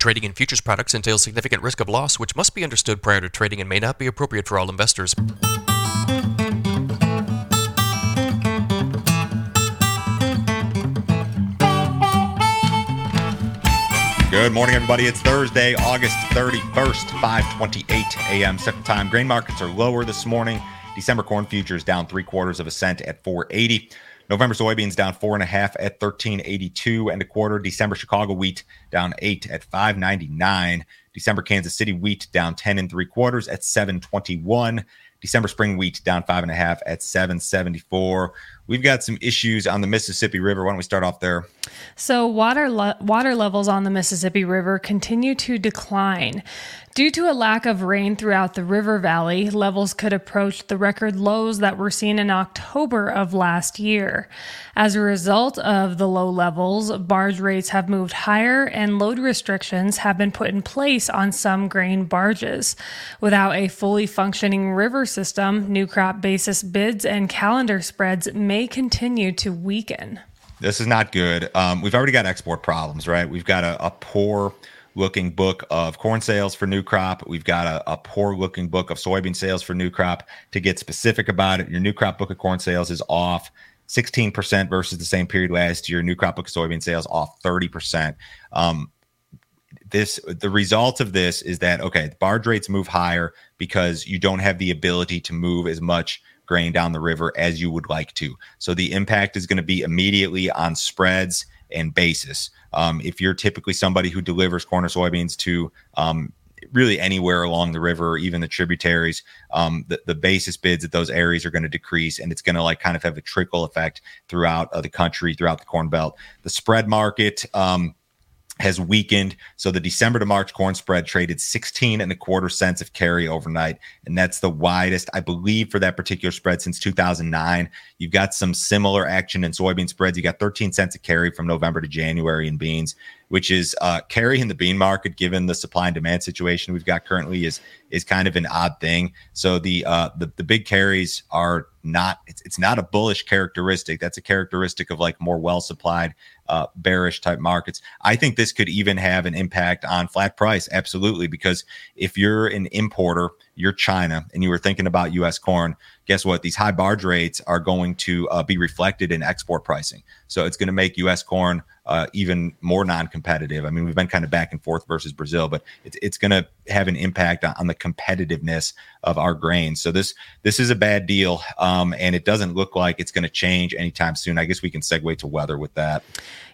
Trading in futures products entails significant risk of loss, which must be understood prior to trading and may not be appropriate for all investors. Good morning, everybody. It's Thursday, August 31st, 5:28 a.m. Central Time. Grain markets are lower this morning. December corn futures down three quarters of a cent at 480. November soybeans down four and a half at 1382 and a quarter. December Chicago wheat down eight at 599. December Kansas City wheat down 10 and three quarters at 721. December spring wheat down five and a half at 774. We've got some issues on the Mississippi River. Why don't we start off there? So, water le- water levels on the Mississippi River continue to decline. Due to a lack of rain throughout the river valley, levels could approach the record lows that were seen in October of last year. As a result of the low levels, barge rates have moved higher and load restrictions have been put in place on some grain barges. Without a fully functioning river system, new crop basis bids and calendar spreads may continue to weaken. This is not good. Um, we've already got export problems, right? We've got a, a poor looking book of corn sales for new crop. We've got a, a, poor looking book of soybean sales for new crop. To get specific about it, your new crop book of corn sales is off 16% versus the same period last year. New crop book of soybean sales off 30%. Um, this the result of this is that okay, barge rates move higher because you don't have the ability to move as much grain down the river as you would like to. So the impact is going to be immediately on spreads and basis. Um, if you're typically somebody who delivers corn or soybeans to um, really anywhere along the river or even the tributaries, um, the, the basis bids at those areas are going to decrease and it's going to like kind of have a trickle effect throughout uh, the country, throughout the corn belt. The spread market, um, has weakened. So the December to March corn spread traded 16 and a quarter cents of carry overnight. And that's the widest, I believe, for that particular spread since 2009. You've got some similar action in soybean spreads. You got 13 cents of carry from November to January in beans, which is uh, carry in the bean market, given the supply and demand situation we've got currently, is is kind of an odd thing. So the uh, the, the big carries are not it's, it's not a bullish characteristic. That's a characteristic of like more well supplied uh, bearish type markets. I think this could even have an impact on flat price. Absolutely. Because if you're an importer, you're China, and you were thinking about US corn, guess what? These high barge rates are going to uh, be reflected in export pricing. So it's going to make US corn uh, even more non-competitive. I mean, we've been kind of back and forth versus Brazil, but it's it's going to have an impact on, the competitiveness of our grains. So this this is a bad deal, um, and it doesn't look like it's going to change anytime soon. I guess we can segue to weather with that.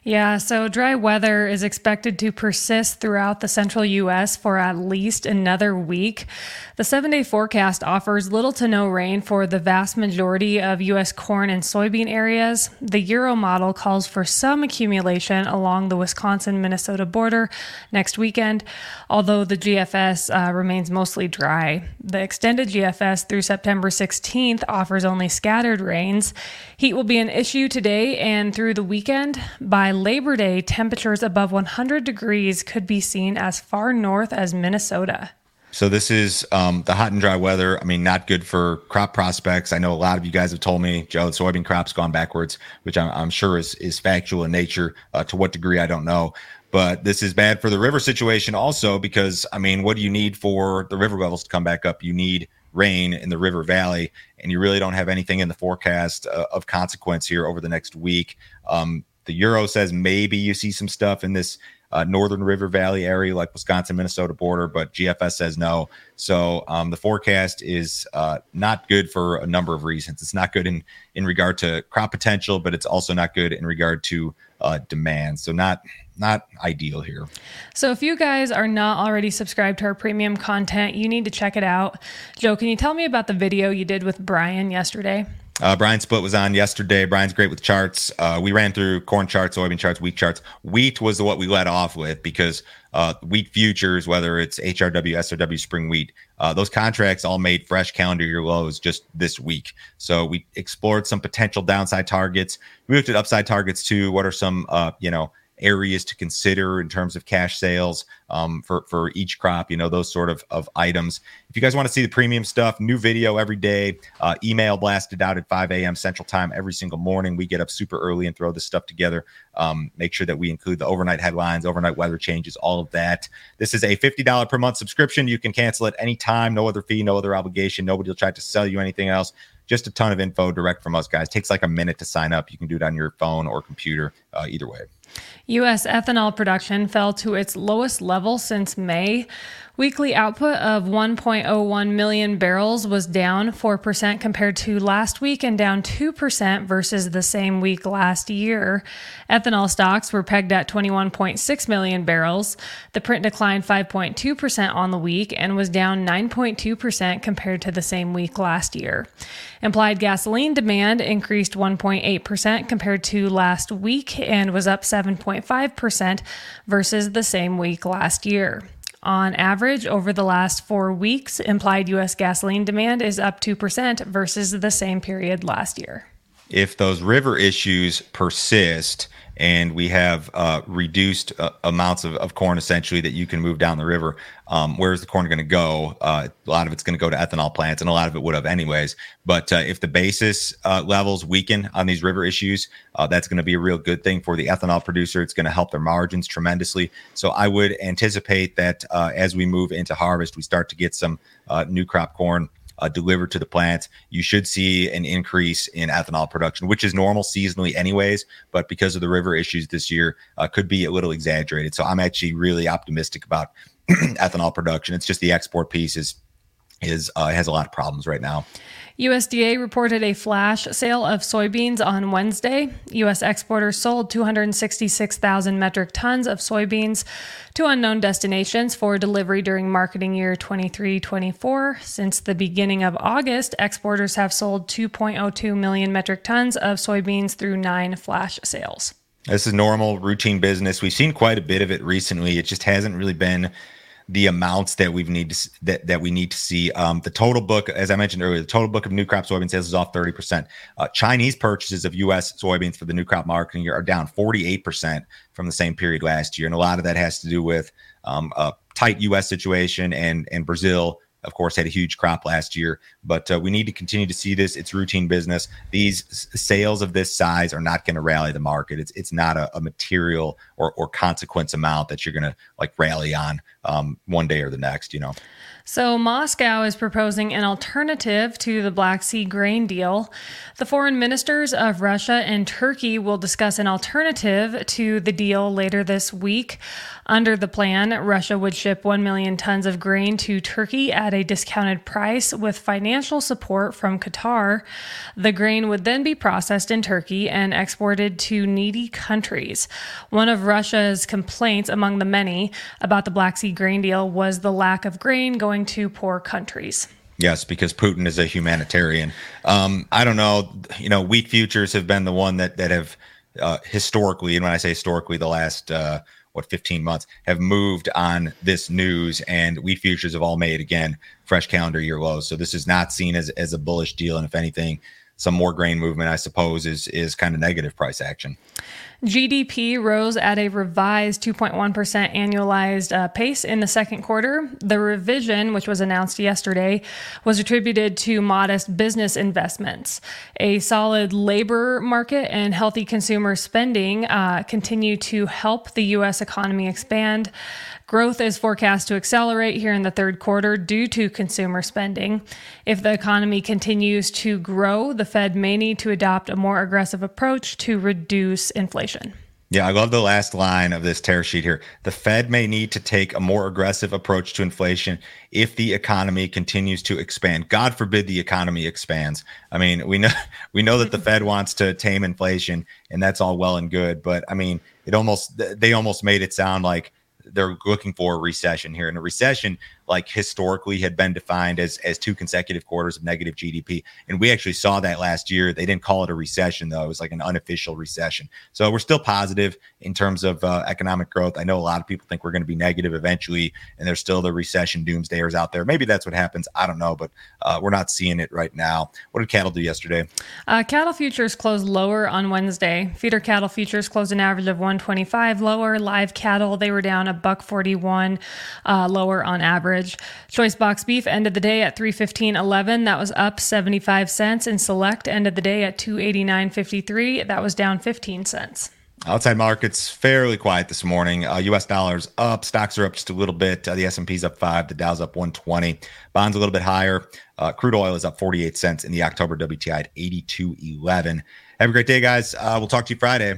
Yeah, so dry weather is expected to persist throughout the central U.S. for at least another week. The seven day forecast offers little to no rain for the vast majority of U.S. corn and soybean areas. The Euro model calls for some accumulation along the Wisconsin Minnesota border next weekend, although the GFS uh, remains mostly dry. The extended GFS through September 16th offers only scattered rains. Heat will be an issue today and through the weekend. By Labor Day, temperatures above 100 degrees could be seen as far north as Minnesota. So this is um, the hot and dry weather. I mean, not good for crop prospects. I know a lot of you guys have told me, Joe, soybean crop's gone backwards, which I'm, I'm sure is is factual in nature. Uh, to what degree, I don't know. But this is bad for the river situation also because I mean, what do you need for the river levels to come back up? You need rain in the river valley, and you really don't have anything in the forecast uh, of consequence here over the next week. Um, the Euro says maybe you see some stuff in this uh, northern river valley area like wisconsin minnesota border but gfs says no. So um, the forecast is uh, not good for a number of reasons. It's not good in in regard to crop potential but it's also not good in regard to uh, demand. So not not ideal here. So if you guys are not already subscribed to our premium content you need to check it out. Joe can you tell me about the video you did with brian yesterday uh, Brian Split was on yesterday. Brian's great with charts. Uh, we ran through corn charts, soybean charts, wheat charts. Wheat was what we led off with because uh, wheat futures, whether it's HRW, SRW, spring wheat, uh, those contracts all made fresh calendar year lows just this week. So we explored some potential downside targets. We looked at upside targets too. What are some, uh, you know, areas to consider in terms of cash sales um, for for each crop. You know those sort of of items. If you guys want to see the premium stuff, new video every day, uh, email blasted out at 5 a.m. Central Time every single morning. We get up super early and throw this stuff together. Um, make sure that we include the overnight headlines, overnight weather changes, all of that. This is a $50 per month subscription. You can cancel at any time, no other fee, no other obligation. Nobody will try to sell you anything else just a ton of info direct from us guys. Takes like a minute to sign up. You can do it on your phone or computer, uh, either way. U.S. ethanol production fell to its lowest level since May. Weekly output of 1.01 million barrels was down 4% compared to last week and down 2% versus the same week last year. Ethanol stocks were pegged at 21.6 million barrels. The print declined 5.2% on the week and was down 9.2% compared to the same week last year. Implied gasoline demand increased 1.8% compared to last week and was up 7.5% versus the same week last year. On average, over the last four weeks, implied U.S. gasoline demand is up 2% versus the same period last year. If those river issues persist, and we have uh, reduced uh, amounts of, of, corn essentially that you can move down the river. Um, where's the corn going to go? Uh, a lot of it's going to go to ethanol plants, and a lot of it would have anyways. But uh, if the basis uh, levels weaken on these river issues, uh, that's going to be a real good thing for the ethanol producer. It's going to help their margins tremendously. So I would anticipate that as we move into harvest, we start to get some new crop corn uh, delivered to the plant, you should see an increase in ethanol production, which is normal seasonally, anyways. But because of the river issues this year, uh, could be a little exaggerated. So I'm actually really optimistic about ethanol production. It's just the export piece is is uh, has a lot of problems right now. USDA reported a flash sale of soybeans on Wednesday. U.S. exporters sold 266,000 metric tons of soybeans to unknown destinations for delivery during marketing year 23 24. Since the beginning of August, exporters have sold 2.02 million metric tons of soybeans through nine flash sales. This is normal, routine business. We've seen quite a bit of it recently. It just hasn't really been the amounts that we need to that, that we need to see. Um, the total book, as I mentioned earlier, the total book of new crop soybean sales is off 30%. Uh, Chinese purchases of U.S. soybeans for the new crop marketing year are down 48% from the same period last year, and a lot of that has to do with um, a tight U.S. situation and and Brazil of course, had a huge crop last year. But uh, we need to continue to see this. It's routine business. These sales of this size are not going to rally the market. It's it's not a, a material or, or consequence amount that you're going to like rally on um, one day or the next, you know. So, Moscow is proposing an alternative to the Black Sea grain deal. The foreign ministers of Russia and Turkey will discuss an alternative to the deal later this week. Under the plan, Russia would ship 1 million tons of grain to Turkey at a discounted price with financial support from Qatar. The grain would then be processed in Turkey and exported to needy countries. One of Russia's complaints, among the many, about the Black Sea grain deal was the lack of grain going going to poor countries. Yes, because Putin is a humanitarian. Um, I don't know. You know, wheat futures have been the one that that have uh, historically, and when I say historically, the last uh, what 15 months have moved on this news, and wheat futures have all made again fresh calendar year lows. So this is not seen as as a bullish deal, and if anything, some more grain movement, I suppose, is is kind of negative price action. GDP rose at a revised 2.1% annualized uh, pace in the second quarter. The revision, which was announced yesterday, was attributed to modest business investments. A solid labor market and healthy consumer spending uh, continue to help the U.S. economy expand. Growth is forecast to accelerate here in the third quarter due to consumer spending. If the economy continues to grow, the Fed may need to adopt a more aggressive approach to reduce inflation. Yeah, I love the last line of this tear sheet here. The Fed may need to take a more aggressive approach to inflation if the economy continues to expand. God forbid the economy expands. I mean, we know we know that the Fed wants to tame inflation, and that's all well and good. But I mean, it almost they almost made it sound like they're looking for a recession here. And a recession like historically had been defined as as two consecutive quarters of negative GDP. And we actually saw that last year. They didn't call it a recession though; it was like an unofficial recession. So we're still positive in terms of uh, economic growth. I know a lot of people think we're going to be negative eventually, and there's still the recession doomsdayers out there. Maybe that's what happens. I don't know, but uh, we're not seeing it right now. What did cattle do yesterday? Uh, cattle futures closed lower on Wednesday. Feeder cattle futures closed an average of 125 lower. Live cattle they were down a buck 41 uh, lower on average. Choice box beef ended the day at 315.11. That was up 75 cents. And select ended the day at 289.53. That was down 15 cents. Outside markets fairly quiet this morning. Uh, U.S. dollars up, stocks are up just a little bit. Uh, the S&P's up five, the Dow's up 120. Bonds a little bit higher. Uh, crude oil is up 48 cents in the October WTI at 82.11. Have a great day, guys. Uh, we'll talk to you Friday.